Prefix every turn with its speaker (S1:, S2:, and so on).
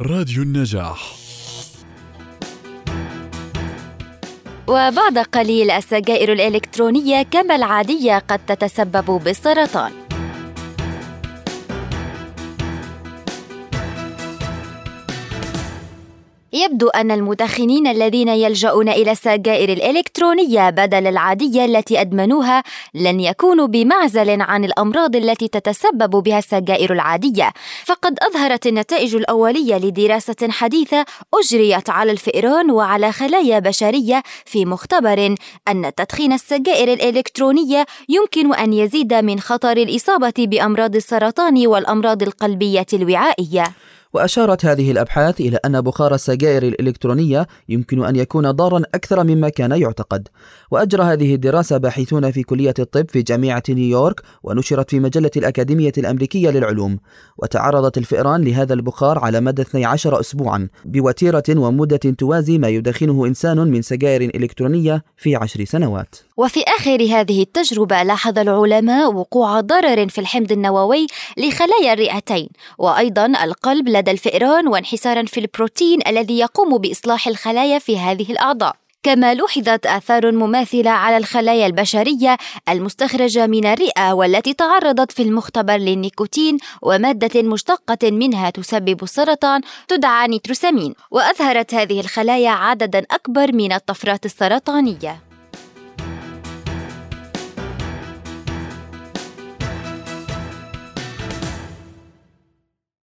S1: راديو النجاح.
S2: وبعد قليل السجائر الإلكترونية كما العادية قد تتسبب بالسرطان يبدو أن المدخنين الذين يلجؤون إلى السجائر الإلكترونية بدل العادية التي أدمنوها لن يكونوا بمعزل عن الأمراض التي تتسبب بها السجائر العادية، فقد أظهرت النتائج الأولية لدراسة حديثة أجريت على الفئران وعلى خلايا بشرية في مختبر أن تدخين السجائر الإلكترونية يمكن أن يزيد من خطر الإصابة بأمراض السرطان والأمراض القلبية الوعائية.
S3: وأشارت هذه الأبحاث إلى أن بخار السجائر الإلكترونية يمكن أن يكون ضارا أكثر مما كان يعتقد. وأجرى هذه الدراسة باحثون في كلية الطب في جامعة نيويورك ونشرت في مجلة الأكاديمية الأمريكية للعلوم. وتعرضت الفئران لهذا البخار على مدى 12 أسبوعا بوتيرة ومدة توازي ما يدخنه إنسان من سجائر إلكترونية في عشر سنوات.
S2: وفي آخر هذه التجربة لاحظ العلماء وقوع ضرر في الحمض النووي لخلايا الرئتين وأيضا القلب لدى الفئران وانحسارا في البروتين الذي يقوم بإصلاح الخلايا في هذه الأعضاء. كما لوحظت آثار مماثلة على الخلايا البشرية المستخرجة من الرئة والتي تعرضت في المختبر للنيكوتين ومادة مشتقة منها تسبب السرطان تدعى نيتروسامين وأظهرت هذه الخلايا عددا أكبر من الطفرات السرطانية.